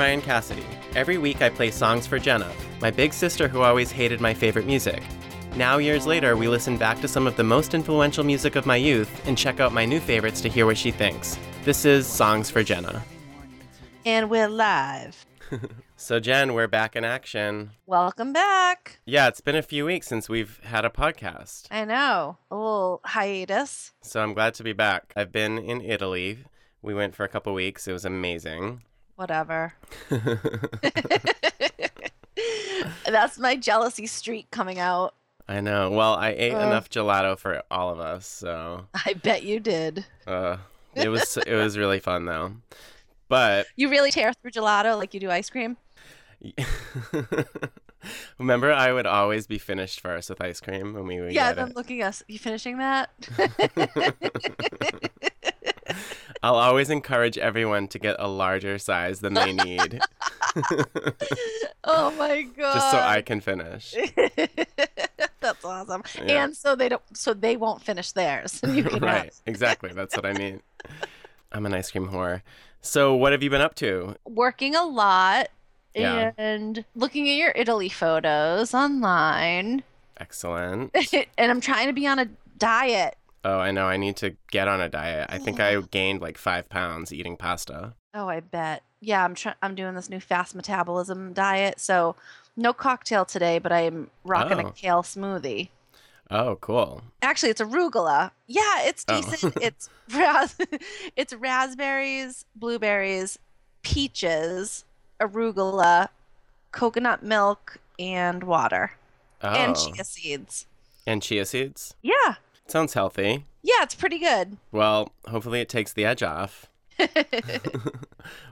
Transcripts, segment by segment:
Ryan Cassidy. Every week I play songs for Jenna, my big sister who always hated my favorite music. Now, years later, we listen back to some of the most influential music of my youth and check out my new favorites to hear what she thinks. This is Songs for Jenna. And we're live. So, Jen, we're back in action. Welcome back. Yeah, it's been a few weeks since we've had a podcast. I know. A little hiatus. So, I'm glad to be back. I've been in Italy. We went for a couple weeks. It was amazing. Whatever. That's my jealousy streak coming out. I know. Well, I ate Uh. enough gelato for all of us, so I bet you did. uh, it was it was really fun though. But You really tear through gelato like you do ice cream? remember, I would always be finished first with ice cream when we would yeah, it. looking us. You finishing that? I'll always encourage everyone to get a larger size than they need, oh my god. just so I can finish. That's awesome. Yeah. And so they don't so they won't finish theirs. You can right, exactly. That's what I mean. I'm an ice cream whore. So, what have you been up to? working a lot Yeah. and looking at your Italy photos online. Excellent. and I'm trying to be on a diet. Oh, I know. I need to get on a diet. I think I gained like five pounds eating pasta. Oh, I bet. Yeah, I'm trying. I'm doing this new fast metabolism diet. So, no cocktail today, but I'm rocking Oh. a kale smoothie. Oh, cool. Actually, it's arugula. Yeah, it's Oh. decent. it's ras- it's raspberries, blueberries, peaches, arugula, coconut milk, and water, Oh, and chia seeds. And chia seeds. Yeah, Sounds healthy. yeah, it's pretty good. Well, hopefully it takes the edge off.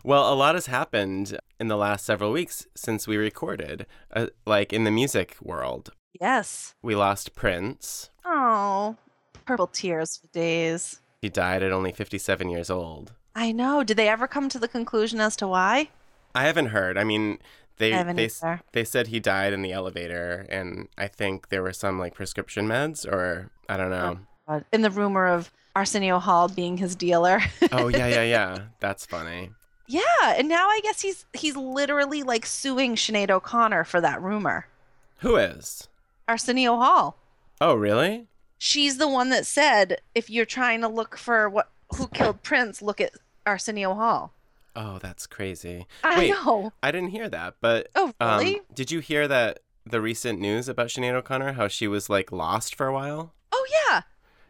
Well, a lot has happened in the last several weeks since we recorded, uh, like in the music world. yes. We lost Prince. Oh, purple tears for days. He died at only 57 years old. I know. Did they ever come to the conclusion as to why? I haven't heard. I mean, they I they either. they said he died in the elevator, and I think there were some like prescription meds, or I don't know. Uh, In the rumor of Arsenio Hall being his dealer. oh yeah, yeah, yeah. That's funny. yeah, and now I guess he's he's literally like suing Sinead O'Connor for that rumor. Who is? Arsenio Hall. Oh, really? She's the one that said if you're trying to look for what who killed Prince, look at Arsenio Hall. Oh, that's crazy. I Wait, know. I didn't hear that, but Oh, um, really? did you hear that the recent news about Sinead O'Connor? How she was like lost for a while. Oh yeah.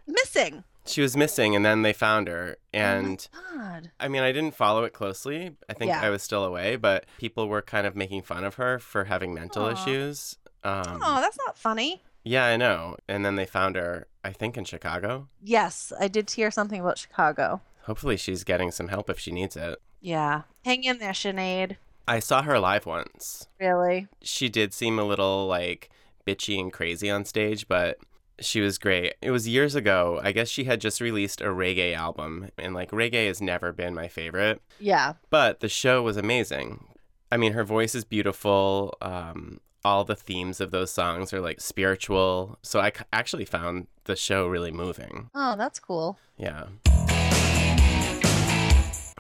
Missing. She was missing, and then they found her. And oh God. I mean, I didn't follow it closely. I think Yeah. I was still away, but people were kind of making fun of her for having mental Aw. issues. Um, oh, that's not funny. Yeah, I know. And then they found her, I think, in Chicago. Yes, I did hear something about Chicago. Hopefully, she's getting some help if she needs it. Yeah. Hang in there, Sinead. I saw her live once. Really? She did seem a little like bitchy and crazy on stage, but she was great. It was years ago. I guess she had just released a reggae album, and like reggae has never been my favorite, Yeah. but the show was amazing. I mean, her voice is beautiful. Um, all the themes of those songs are like spiritual. So I c- actually found the show really moving. Oh, that's cool. Yeah.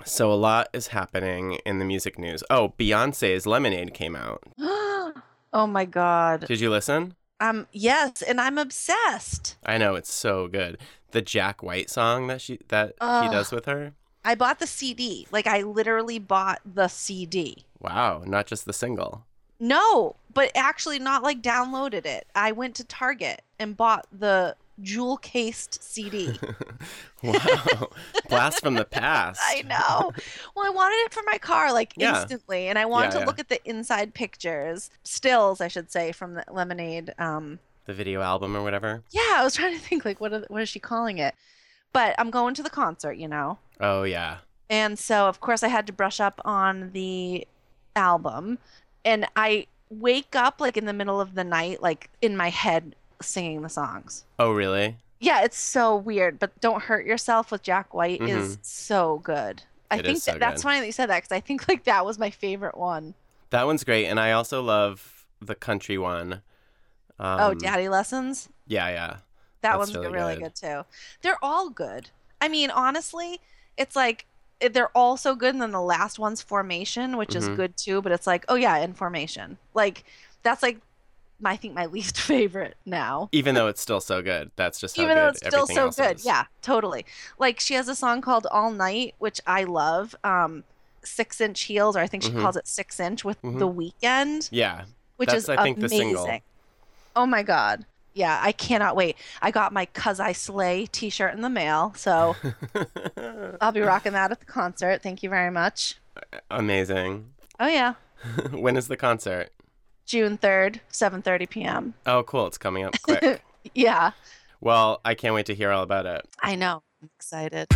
So a lot is happening in the music news. Oh, Beyonce's Lemonade came out. oh my god. Did you listen? Um yes, and I'm obsessed. I know it's so good. The Jack White song that she that he does with her. I bought the CD. Like I literally bought the CD. Wow, not just the single. No, but actually not like downloaded it. I went to Target and bought the jewel cased CD. wow, blast from the past. I know. Well, I wanted it for my car like Yeah. instantly, and I wanted Yeah, to yeah. look at the inside pictures, stills, I should say, from the Lemonade. Um, The video album or whatever. yeah, I was trying to think like what are, what is she calling it? But I'm going to the concert, you know, Oh yeah. and so of course I had to brush up on the album, and I wake up like in the middle of the night, like in my head singing the songs. Oh really? Yeah, it's so weird, but Don't Hurt Yourself with Jack White is so good. I Mm-hmm. It think is so that, that's funny that you said that because I think like that was my favorite one. That one's great, and I also love the country one. Um, oh, Daddy Lessons. Yeah, yeah. That that's one's really really, good. good. too. They're all good. I mean, honestly, it's like they're all so good. And then the last one's Formation, which is Mhm. good too. But it's like, oh yeah, in Formation. Like that's like, I think my least favorite now. Even though it's still so good, that's just Even good though it's still so good. is. Yeah, totally. Like she has a song called All Night, which I love. Um, Six Inch Heels, or I think she Mhm. calls it Six Inch with Mhm. The Weeknd, Yeah. which That's, is I think, the amazing. single. Oh my god. Yeah, I cannot wait. I got my Cuz I Slay t-shirt in the mail, so I'll be rocking that at the concert. Thank you very much. Amazing. Oh yeah. when is the concert? June 3rd, 7:30 p.m. Oh, cool. It's coming up quick. Yeah, well, I can't wait to hear all about it. I know. I'm excited.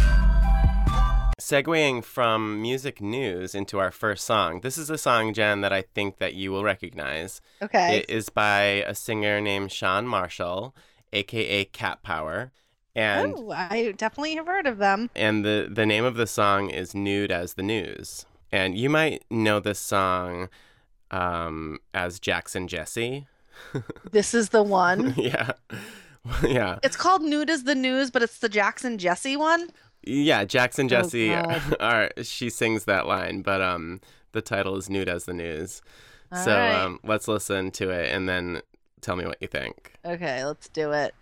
Segueing from music news into our first song. This is a song, Jen, that I think that you will recognize. Okay. It is by a singer named Chan Marshall, aka Cat Power. And oh, I definitely have heard of them. and the the name of the song is Nude as the News. And you might know this song um, as Jackson Jesse. This is the one. yeah. yeah. It's called Nude as the News, but it's the Jackson Jesse one. Yeah, Jackson Jesse Oh, God. are she sings that line, but um the title is Nude as the News. All so right. um let's listen to it and then tell me what you think. Okay, let's do it.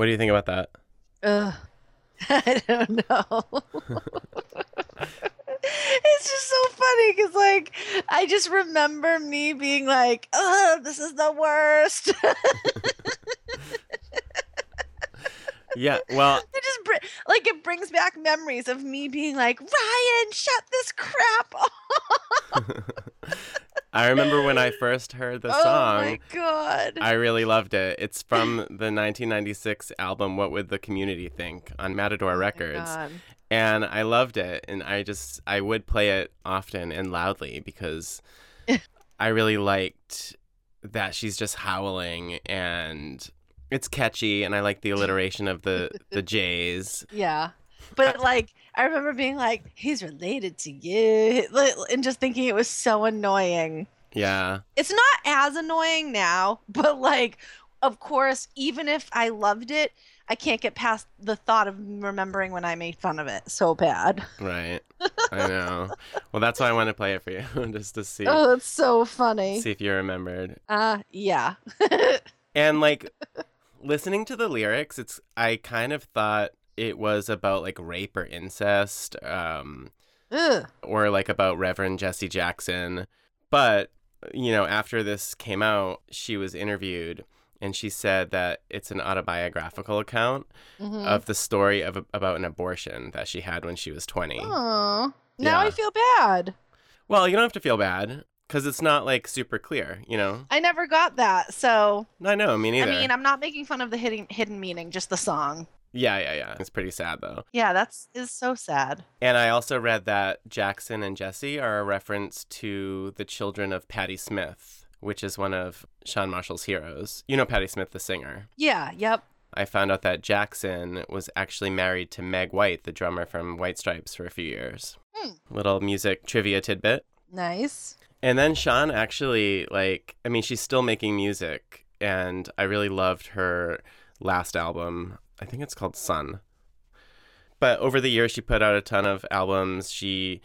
What do you think about that? Ugh. I don't know. it's just so funny because, like, I just remember me being like, "Oh, this is the worst." Yeah, well, it just br- like it brings back memories of me being like, "Ryan, shut this crap off." I remember when I first heard the oh song. Oh my god! I really loved it. It's from the 1996 album "What Would the Community Think" on Matador Oh Records, God. and I loved it. And I just I would play it often and loudly because I really liked that she's just howling and it's catchy, and I like the alliteration of the the J's. Yeah. But like I remember being like, he's related to you and just thinking it was so annoying. Yeah, It's not as annoying now, but like of course, even if I loved it, I can't get past the thought of remembering when I made fun of it so bad. right. I know. Well, that's why I want to play it for you, just to see Oh, it's so funny. see if you remembered. Uh yeah. And like listening to the lyrics, it's I kind of thought it was about like rape or incest, um, Ugh. or like about Reverend Jesse Jackson. But you know, after this came out, she was interviewed and she said that it's an autobiographical account Mhm. of the story of about an abortion that she had when she was 20. Aw. Now I feel bad. Well, you don't have to feel bad because it's not like super clear, you know? I never got that. So I know, me neither. I mean, I'm not making fun of the hidden hidden meaning, just the song. Yeah, yeah, yeah. It's pretty sad though. Yeah, that's is so sad. And I also read that Jackson and Jesse are a reference to the children of Patti Smith, which is one of Chan Marshall's heroes. You know Patti Smith, the singer. Yeah, yep. I found out that Jackson was actually married to Meg White, the drummer from White Stripes, for a few years. Hmm. Little music trivia tidbit. Nice. And then Chan actually, like, I mean, she's still making music, and I really loved her last album. I think it's called Sun. But over the years, she put out a ton of albums. She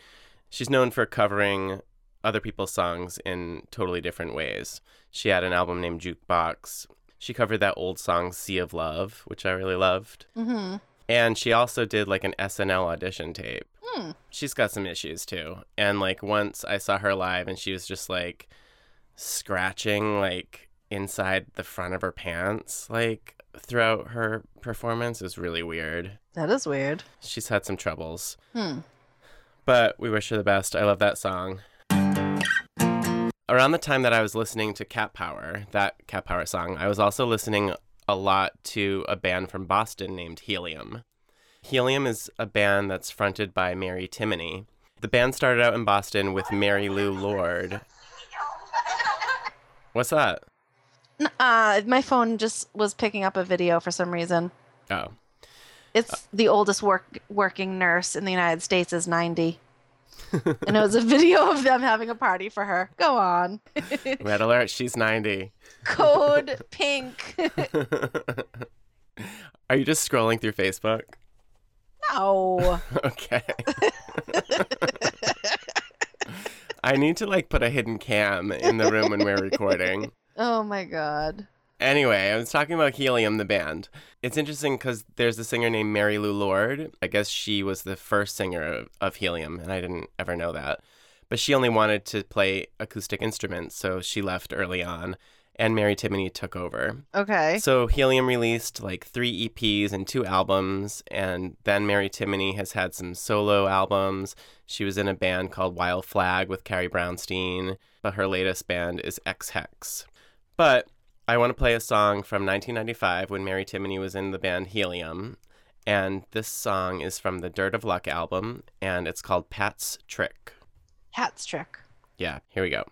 she's known for covering other people's songs in totally different ways. She had an album named Jukebox. She covered that old song Sea of Love, which I really loved. Mm-hmm. And she also did like an SNL audition tape. Hmm. She's got some issues too. And like once I saw her live and she was just like scratching like inside the front of her pants like throughout her performance is really weird. That is weird. She's had some troubles. Hmm. But we wish her the best. I love that song. Around the time that I was listening to Cat Power, that Cat Power song, I was also listening a lot to a band from Boston named Helium. Helium is a band that's fronted by Mary Timony. The band started out in Boston with Mary Lou Lord. What's that? Uh, my phone just was picking up a video for some reason. Oh. It's the oldest work working nurse in the United States is 90. and it was a video of them having a party for her. Go on. Red alert, she's 90. Code pink. Are you just scrolling through Facebook? no. Okay. I need to like put a hidden cam in the room when we're recording. Oh my god. Anyway, I was talking about Helium, the band. It's interesting because there's a singer named Mary Lou Lord. I guess she was the first singer of, of Helium, and I didn't ever know that. But she only wanted to play acoustic instruments, so she left early on, and Mary Timony took over. Okay. So Helium released like three EPs and two albums, and then Mary Timony has had some solo albums. She was in a band called Wild Flag with Carrie Brownstein, but her latest band is Ex Hex. But I want to play a song from 1995 when Mary Timony was in the band Helium, and this song is from the Dirt of Luck album, and it's called Pat's Trick. Pat's trick. Yeah, here we go.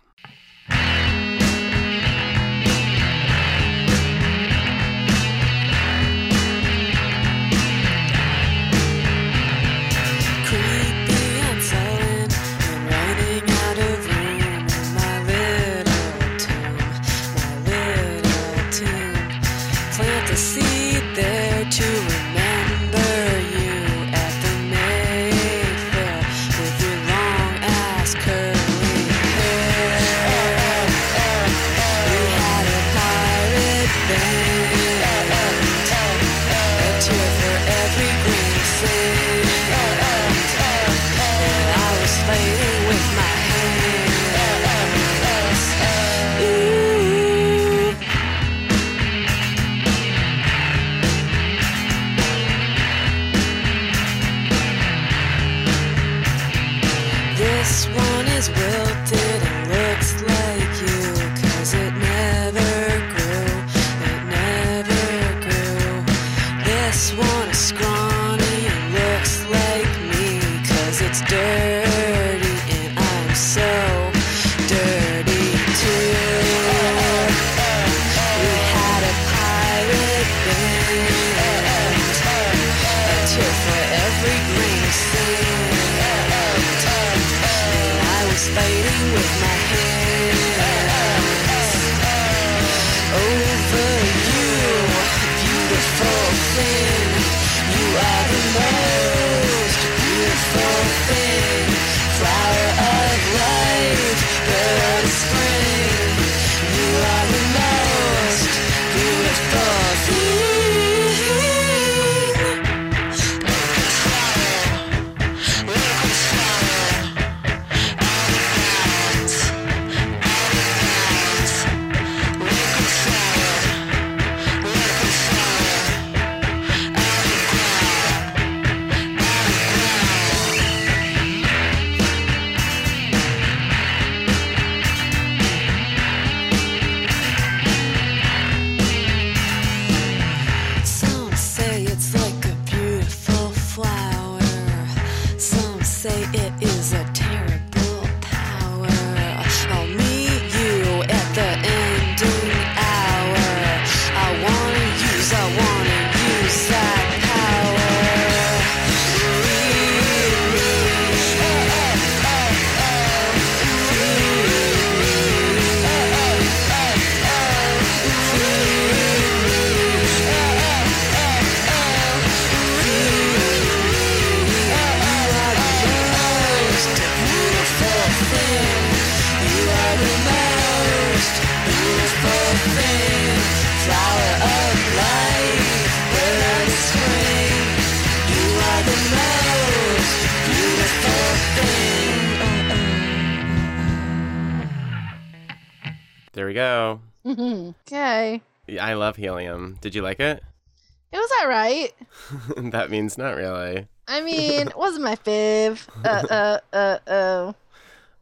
I love Helium. Did you like it? It was alright. that means not really. I mean, it wasn't my fave. Uh, uh, uh, uh.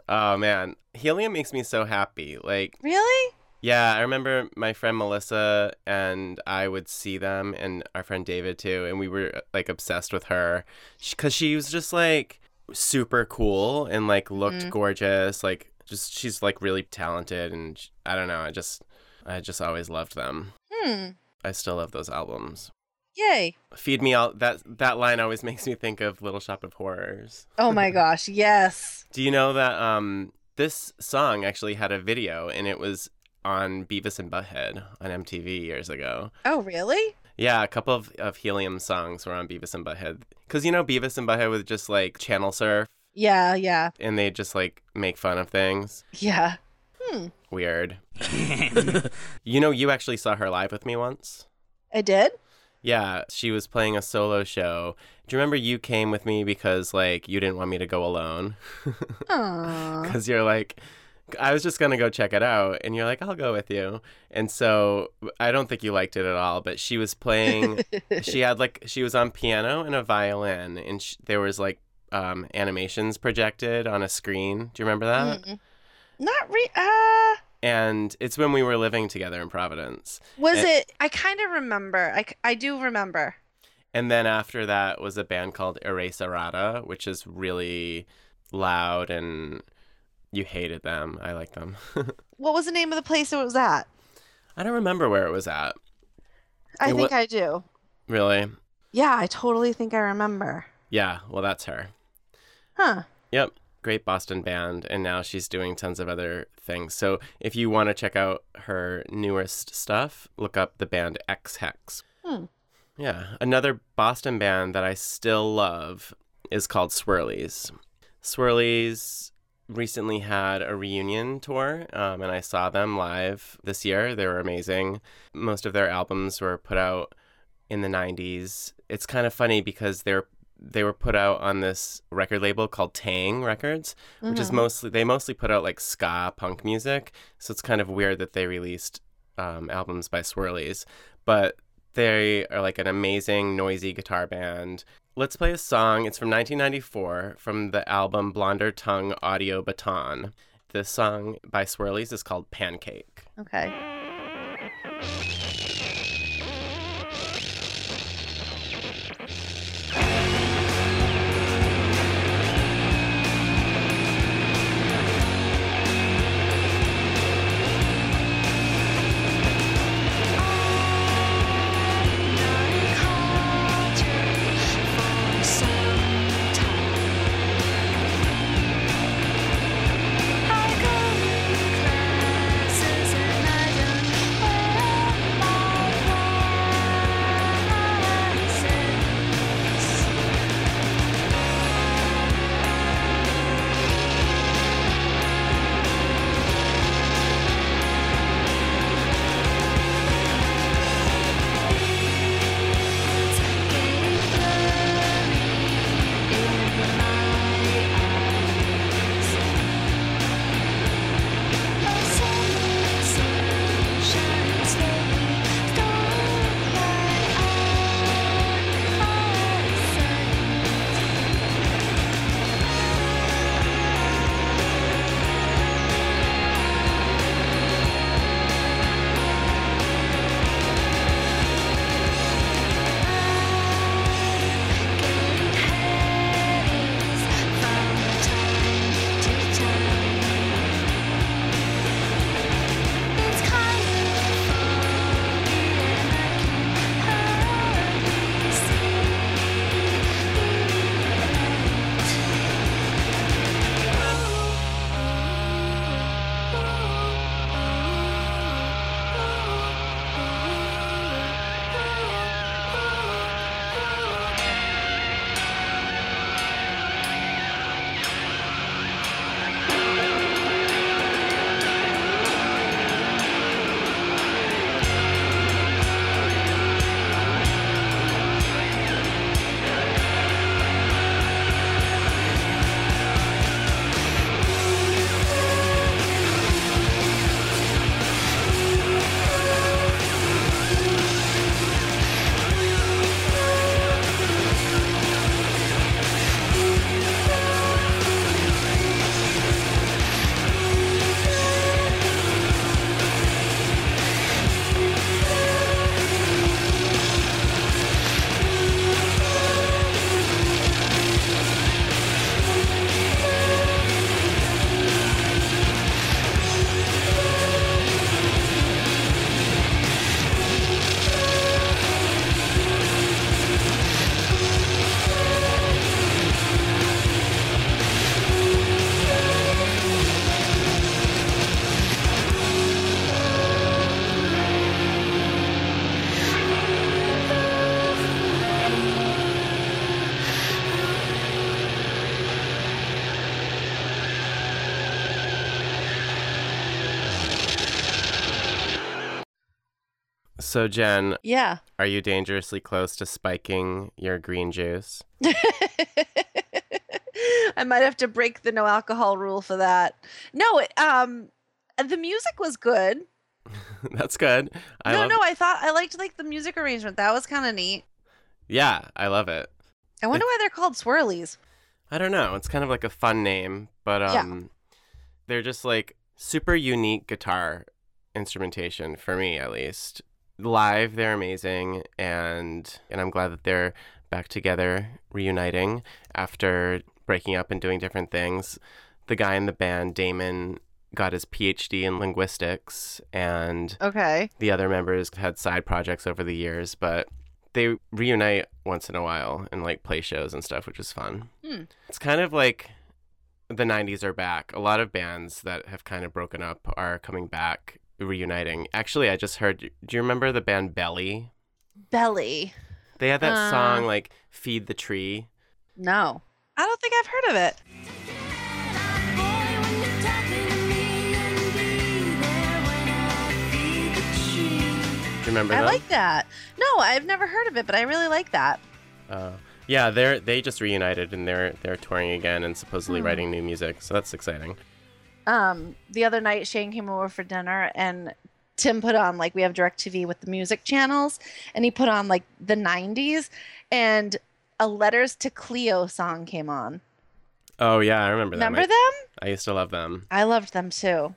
Oh man, Helium makes me so happy. Like, Really? yeah, I remember my friend Melissa and I would see them, and our friend David too, and we were like obsessed with her because she was just like super cool and like looked gorgeous. Like, just she's like really talented, and I don't know. I just, I just always loved them. Hmm. I still love those albums. Yay. Feed me out. That that line always makes me think of Little Shop of Horrors. Oh my gosh, yes. Do you know that um this song actually had a video and it was on Beavis and Butthead on MTV years ago. Oh, really? Yeah, a couple of, of Helium songs were on Beavis and Butthead. Cause you know Beavis and Butthead would just like channel surf Yeah, yeah, and they just like make fun of things. yeah. Weird. you know, you actually saw her live with me once. I did? Yeah, she was playing a solo show. Do you remember you came with me because like you didn't want me to go alone? Aww. because you're like i was just gonna go check it out and you're like i'll go with you and so i don't think you liked it at all but she was playing she had like she was on piano and a violin and sh- there was like um, animations projected on a screen do you remember that Mm. Not re. Uh, and it's when we were living together in providence was Eh. it? I kind of remember. I, I do remember. and then after that was a band called Erase Errata, which is really loud and you hated them i like them What was the name of the place it was at? i don't remember where it was at I It think wa- I do. really Yeah, I totally think I remember. Yeah, well, that's her. Huh. Yep. Great Boston band. And now she's doing tons of other things. So if you want to check out her newest stuff, look up the band Ex Hex. Hmm. Yeah. Another Boston band that I still love is called Swirlies. Swirlies recently had a reunion tour, um, and I saw them live this year. They were amazing. Most of their albums were put out in the 90s. It's kind of funny because they're they were put out on this record label called Taang Records, which is mostly they mostly put out like ska punk music. So it's kind of weird that they released um, albums by Swirlies, but they are like an amazing noisy guitar band. Let's play a song. It's from 1994 from the album Blonder Tongue Audio Baton. The song by Swirlies is called Pancake. Okay. So, Jen, Yeah. are you dangerously close to spiking your green juice? I might have to break the no alcohol rule for that. No, it, um, the music was good. That's good. I no, love no, I thought I liked like the music arrangement. That was kind of neat. Yeah, I love it. I wonder why they're called swirlies. I don't know. It's kind of like a fun name, but Yeah. um they're just like super unique guitar instrumentation for me at least. Live they're amazing and and I'm glad that they're back together reuniting after breaking up and doing different things. The guy in the band, Damon, got his PhD in linguistics and Okay. the other members had side projects over the years, but they reunite once in a while and like play shows and stuff, which is fun. Hmm. It's kind of like the 90s are back. A lot of bands that have kind of broken up are coming back, reuniting. Actually, I just heard, do you remember the band Belly? Belly. They had that Uh. song like Feed the Tree. No. I don't think I've heard of it. Do you remember I that? like that. No, I've never heard of it, but I really like that. Uh, yeah, they're they just reunited and they're they're touring again and supposedly Hmm. writing new music, so that's exciting. Um, the other night Shane came over for dinner and Tim put on like we have DirecTV with the music channels, and he put on like the '90s, and a Letters to Cleo song came on. Oh yeah, I remember them. Remember I, them? I used to love them. I loved them too.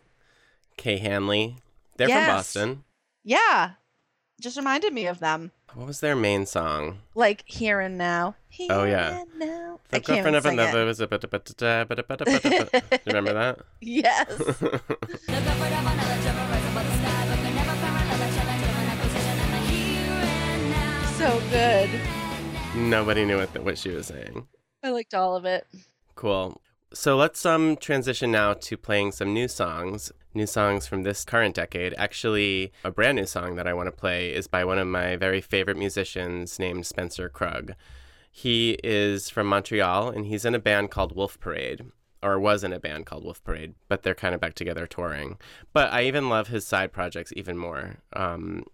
Kay Hanley. They're Yes. from Boston. Yeah, just reminded me of them. What was their main song? Like Here and Now. Here oh yeah. Now. The I girlfriend of another was a bit bit bit Remember that? Yes. so good. Nobody knew what, what she was saying. I liked all of it. Cool. So let's um transition now to playing some new songs. New songs from this current decade. Actually, a brand new song that I want to play is by one of my very favorite musicians named Spencer Krug. He is from Montreal and he's in a band called Wolf Parade, or was in a band called Wolf Parade, but they're kind of back together touring. But I even love his side projects even more. Um,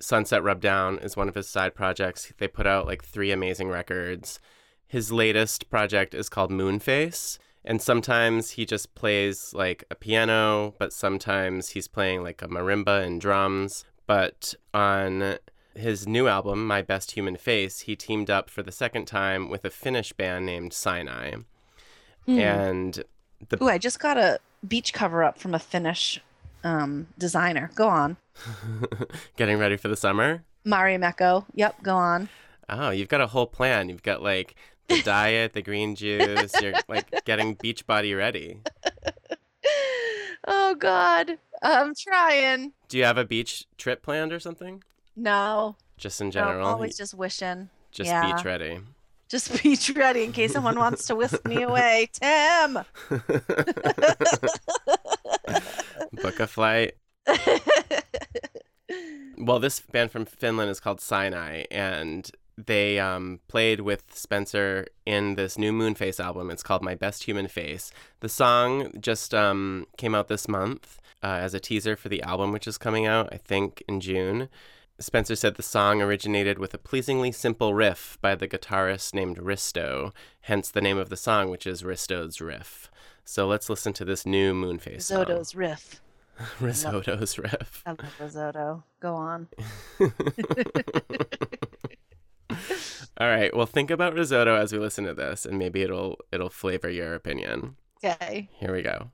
Sunset Rubdown is one of his side projects. They put out like three amazing records. His latest project is called Moonface, and sometimes he just plays like a piano, but sometimes he's playing like a marimba and drums. But on his new album, My Best Human Face, he teamed up for the second time with a Finnish band named Siinai. And the Ooh, I just got a beach cover up from a Finnish um, designer. Go on. getting ready for the summer. Marimekko. Yep, go on. Oh, you've got a whole plan. You've got like the diet, the green juice. You're like getting beach body ready. Oh God, I'm trying. Do you have a beach trip planned or something? No, Just in no, general, I'm always just wishing. just yeah. beach ready. Just beach ready in case someone wants to whisk me away. Tim. Book a flight. Well, this band from Finland is called Siinai, and they um, played with Spencer in this new Moonface album. It's called My Best Human Face. The song just um, came out this month uh, as a teaser for the album, which is coming out, I think, in June. Spencer said the song originated with a pleasingly simple riff by the guitarist named Risto, hence the name of the song, which is Risto's Riff. So let's listen to this new Moonface song. Risotto's riff. Risotto's riff. I love risotto. Go on. All right. Well, think about risotto as we listen to this, and maybe it'll it'll flavor your opinion. Okay. Here we go.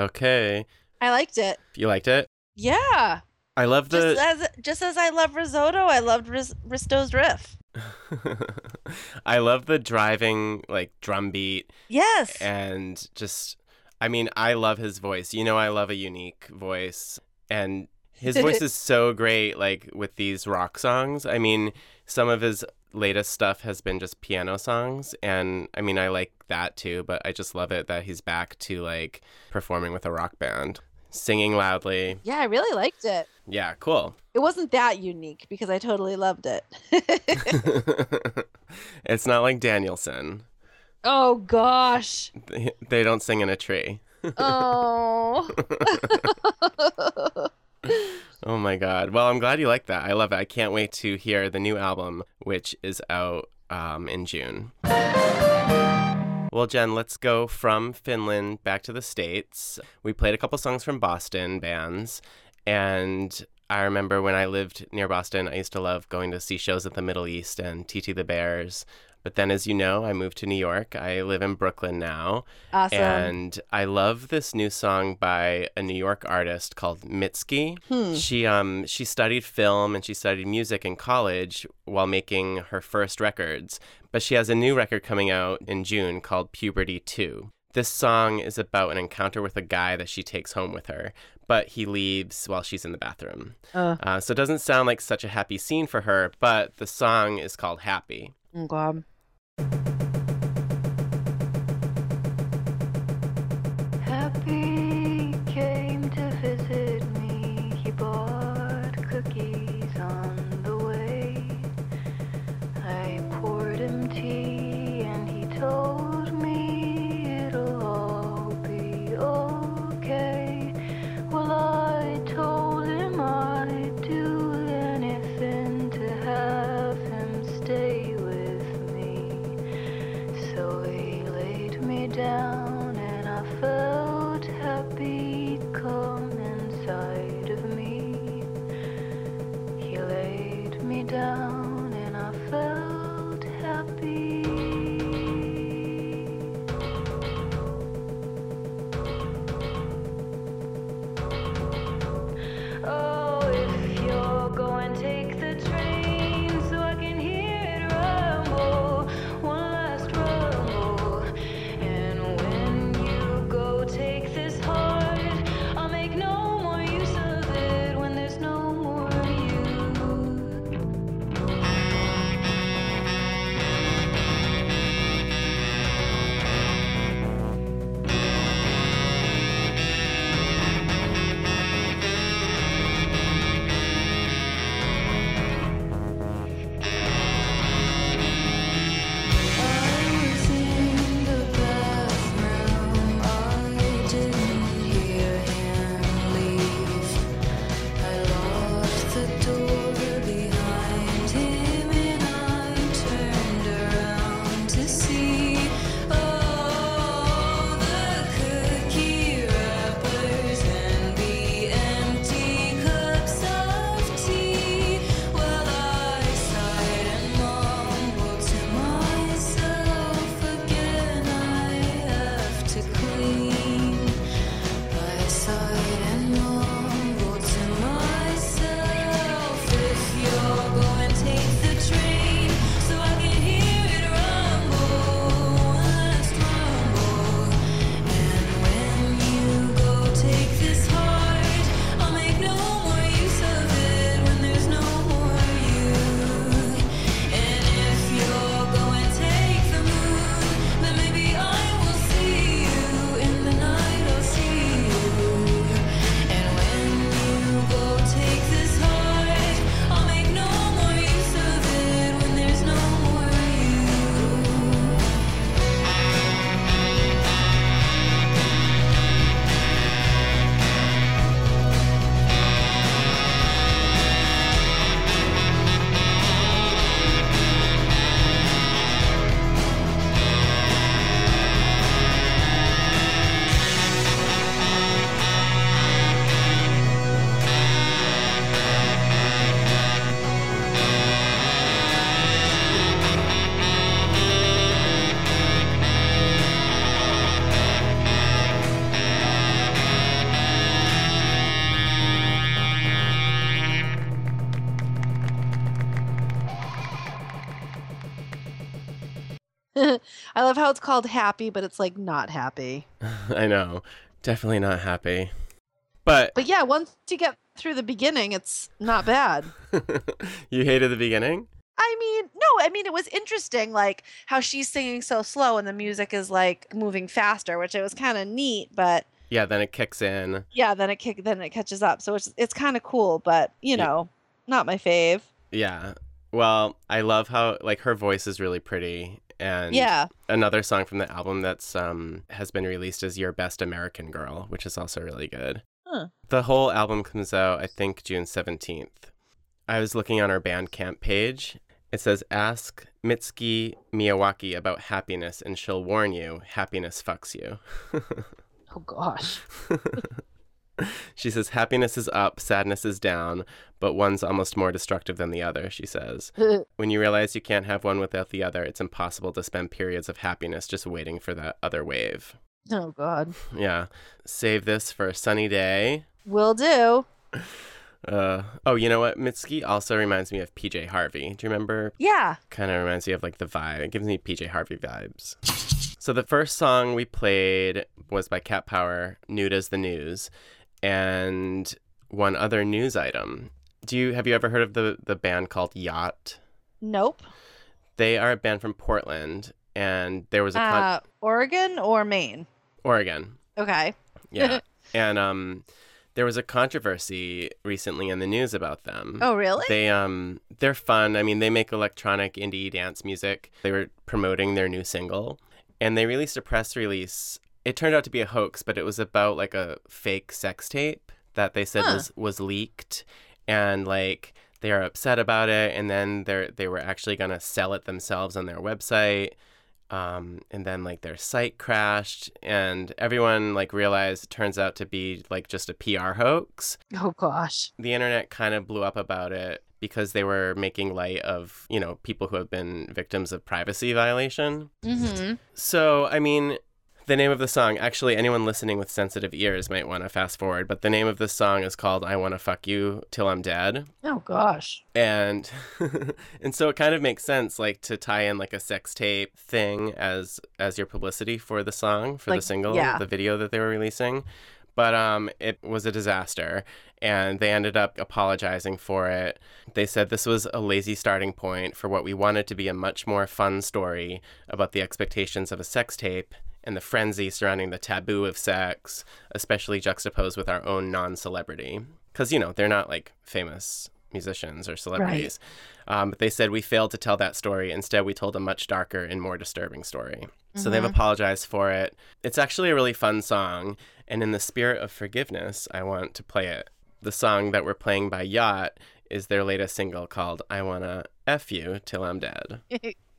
Okay. I liked it. You liked it? Yeah. I love the. Just as just as I love risotto, I loved Ris- Risto's riff. I love the driving like drum beat Yes. and just I mean, I love his voice. You know I love a unique voice and his voice is so great like with these rock songs. I mean, some of his latest stuff has been just piano songs and I mean, I like that too, but I just love it that he's back to like performing with a rock band, singing loudly. yeah, I really liked it. Yeah, cool. It wasn't that unique because I totally loved it. it's not like Danielson. oh gosh. They, don't sing in a tree. Oh. Oh my god. Well, I'm glad you like that. I love it. I can't wait to hear the new album, which is out um, in June. Well, Jen, let's go from Finland back to the States. We played a couple songs from Boston bands, and I remember when I lived near Boston, I used to love going to see shows at the Middle East and TT the Bears. But then, as you know, I moved to New York. I live in Brooklyn now. Awesome. And I love this new song by a New York artist called Mitski. She um she studied film and she studied music in college while making her first records. But she has a new record coming out in June called Puberty 2. This song is about an encounter with a guy that she takes home with her, but he leaves while she's in the bathroom. Uh. Uh, so it doesn't sound like such a happy scene for her, but the song is called Happy. God. Thank you. Love how it's called happy, but it's like not happy. I know. Definitely not happy. But But yeah, once you get through the beginning, it's not bad. you hated the beginning? I mean, no, I mean it was interesting, like how she's singing so slow and the music is like moving faster, which it was kind of neat. But Yeah, then it kicks in. yeah, then it kick, then it catches up, so it's it's kind of cool. But you Yeah. know, not my fave. Yeah. Well, I love how like her voice is really pretty and yeah, another song from the album that's um has been released is Your Best American Girl, which is also really good. Huh. The whole album comes out I think June 17th. I was looking on her Bandcamp page. It says ask Mitski Miyawaki about happiness and she'll warn you happiness fucks you. Oh gosh. She says, Happiness is up, sadness is down, but one's almost more destructive than the other, she says. when you realize you can't have one without the other, it's impossible to spend periods of happiness just waiting for that other wave. oh God. Yeah. Save this for a sunny day. Will do. Uh, oh, you know what? Mitski also reminds me of PJ Harvey. Do you remember? Yeah. Kind of reminds me of like the vibe. It gives me PJ Harvey vibes. So the first song we played was by Cat Power, Nude as the News, and one other news item. Do you have you ever heard of the the band called Yacht? Nope. They are a band from Portland, and there was a con- Uh, Oregon or Maine? Oregon. Okay. Yeah, and um, there was a controversy recently in the news about them. Oh, really? They um they're fun. I mean, they make electronic indie dance music. They were promoting their new single and they released a press release. It turned out to be a hoax, but it was about like a fake sex tape that they said Huh. was was leaked and like they are upset about it and then they they were actually going to sell it themselves on their website. Um, and then like their site crashed and everyone like realized it turns out to be like just a PR hoax oh gosh. the internet kind of blew up about it because they were making light of, you know, people who have been victims of privacy violation. Mm-hmm. So, I mean, the name of the song, actually, anyone listening with sensitive ears might want to fast forward, but the name of this song is called I Want to Fuck You Till I'm Dead. Oh gosh. And and so it kind of makes sense like to tie in like a sex tape thing as as your publicity for the song, for Like, the single, yeah. the video that they were releasing. But um it was a disaster and they ended up apologizing for it. They said this was a lazy starting point for what we wanted to be a much more fun story about the expectations of a sex tape and the frenzy surrounding the taboo of sex, especially juxtaposed with our own non-celebrity. Cuz you know, they're not like famous musicians or celebrities. Um, but they said we failed to tell that story. Instead, we told a much darker and more disturbing story. So they've apologized for it. It's actually a really fun song. And in the spirit of forgiveness, I want to play it. The song that we're playing by Yacht is their latest single called I Wanna F You Till I'm Dead.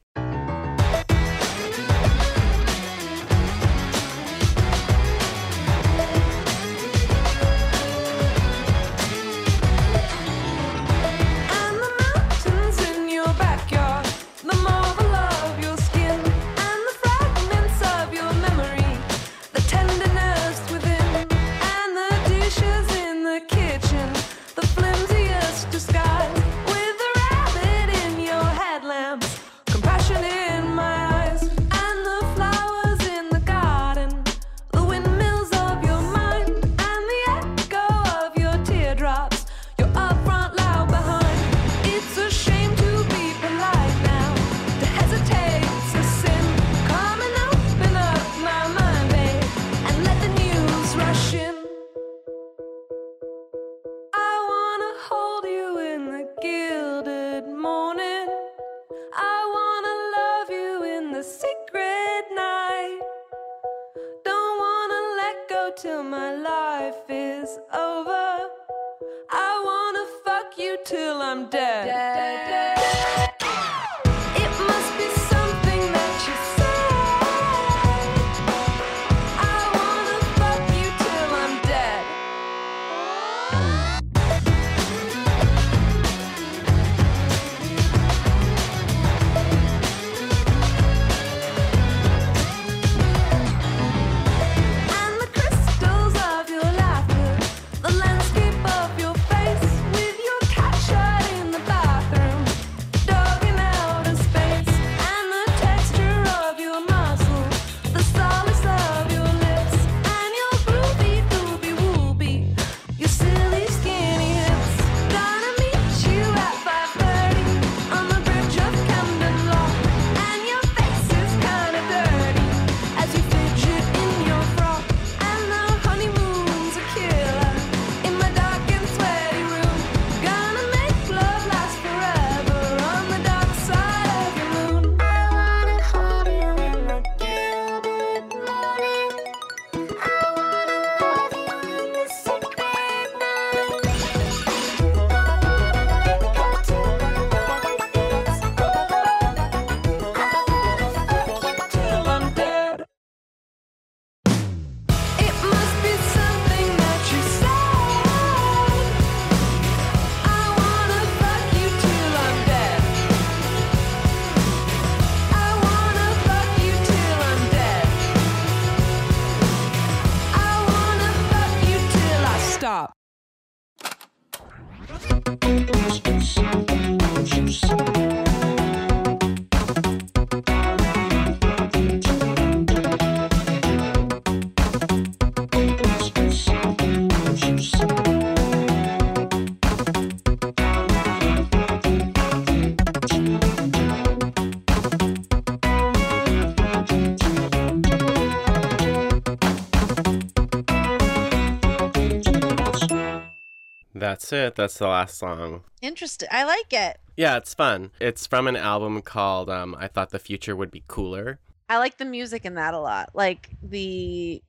That's it. That's the last song. Interesting. I like it. Yeah, it's fun. It's from an album called um, I Thought the Future Would Be Cooler. I like the music in that a lot. Like the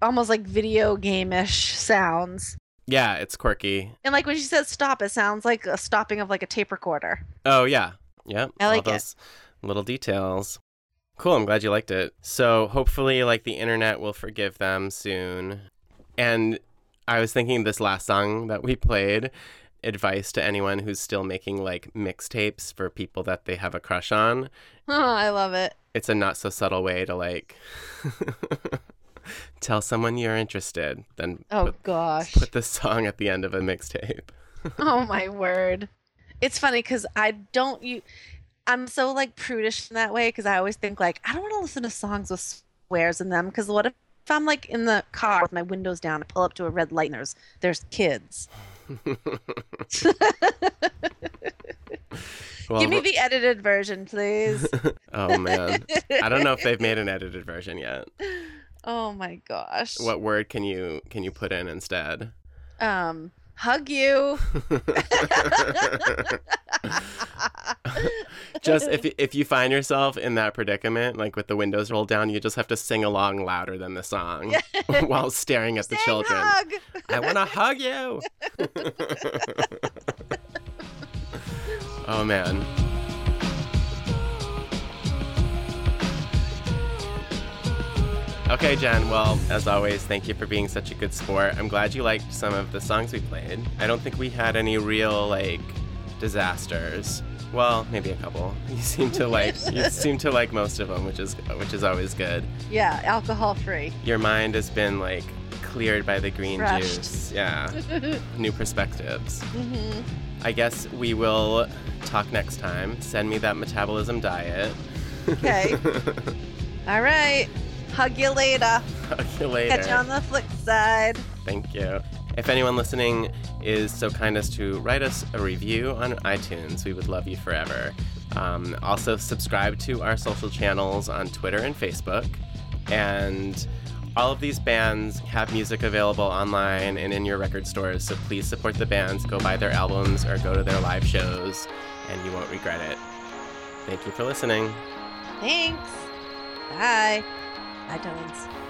almost like video game-ish sounds. Yeah, it's quirky. And like when she says stop, it sounds like a stopping of like a tape recorder. Oh, yeah. Yep. I like it. all those little details. Cool. I'm glad you liked it. So hopefully, like, the internet will forgive them soon. And I was thinking this last song that we played advice to anyone who's still making like mixtapes for people that they have a crush on. Oh, I love it. It's a not so subtle way to like tell someone you're interested. Then Oh put, gosh. put this song at the end of a mixtape. oh my word. It's funny because I don't you I'm so like prudish in that way because I always think like I don't want to listen to songs with swears in them because what if, if I'm like in the car with my windows down, I pull up to a red light and there's there's kids. Well, Give me the edited version, please. oh man, I don't know if they've made an edited version yet. oh my gosh. What word can you can you put in instead? Um, hug you. just if if you find yourself in that predicament, like with the windows rolled down, you just have to sing along louder than the song while staring at the children. hug. I want to hug you. oh man. Okay, Jen. Well, as always, thank you for being such a good sport. I'm glad you liked some of the songs we played. I don't think we had any real like disasters. Well, maybe a couple. You seem to like you seem to like most of them, which is which is always good. Yeah, alcohol free. Your mind has been like cleared by the green juice. Yeah. New perspectives. hmm I guess we will talk next time. Send me that metabolism diet. Okay. All right. Hug you later. Hug you later. Catch you on the flip side. Thank you. If anyone listening is so kind as to write us a review on iTunes, we would love you forever. Um, also, subscribe to our social channels on Twitter and Facebook. And all of these bands have music available online and in your record stores, so please support the bands, go buy their albums, or go to their live shows, and you won't regret it. Thank you for listening. Thanks. Bye. Bye, Tones.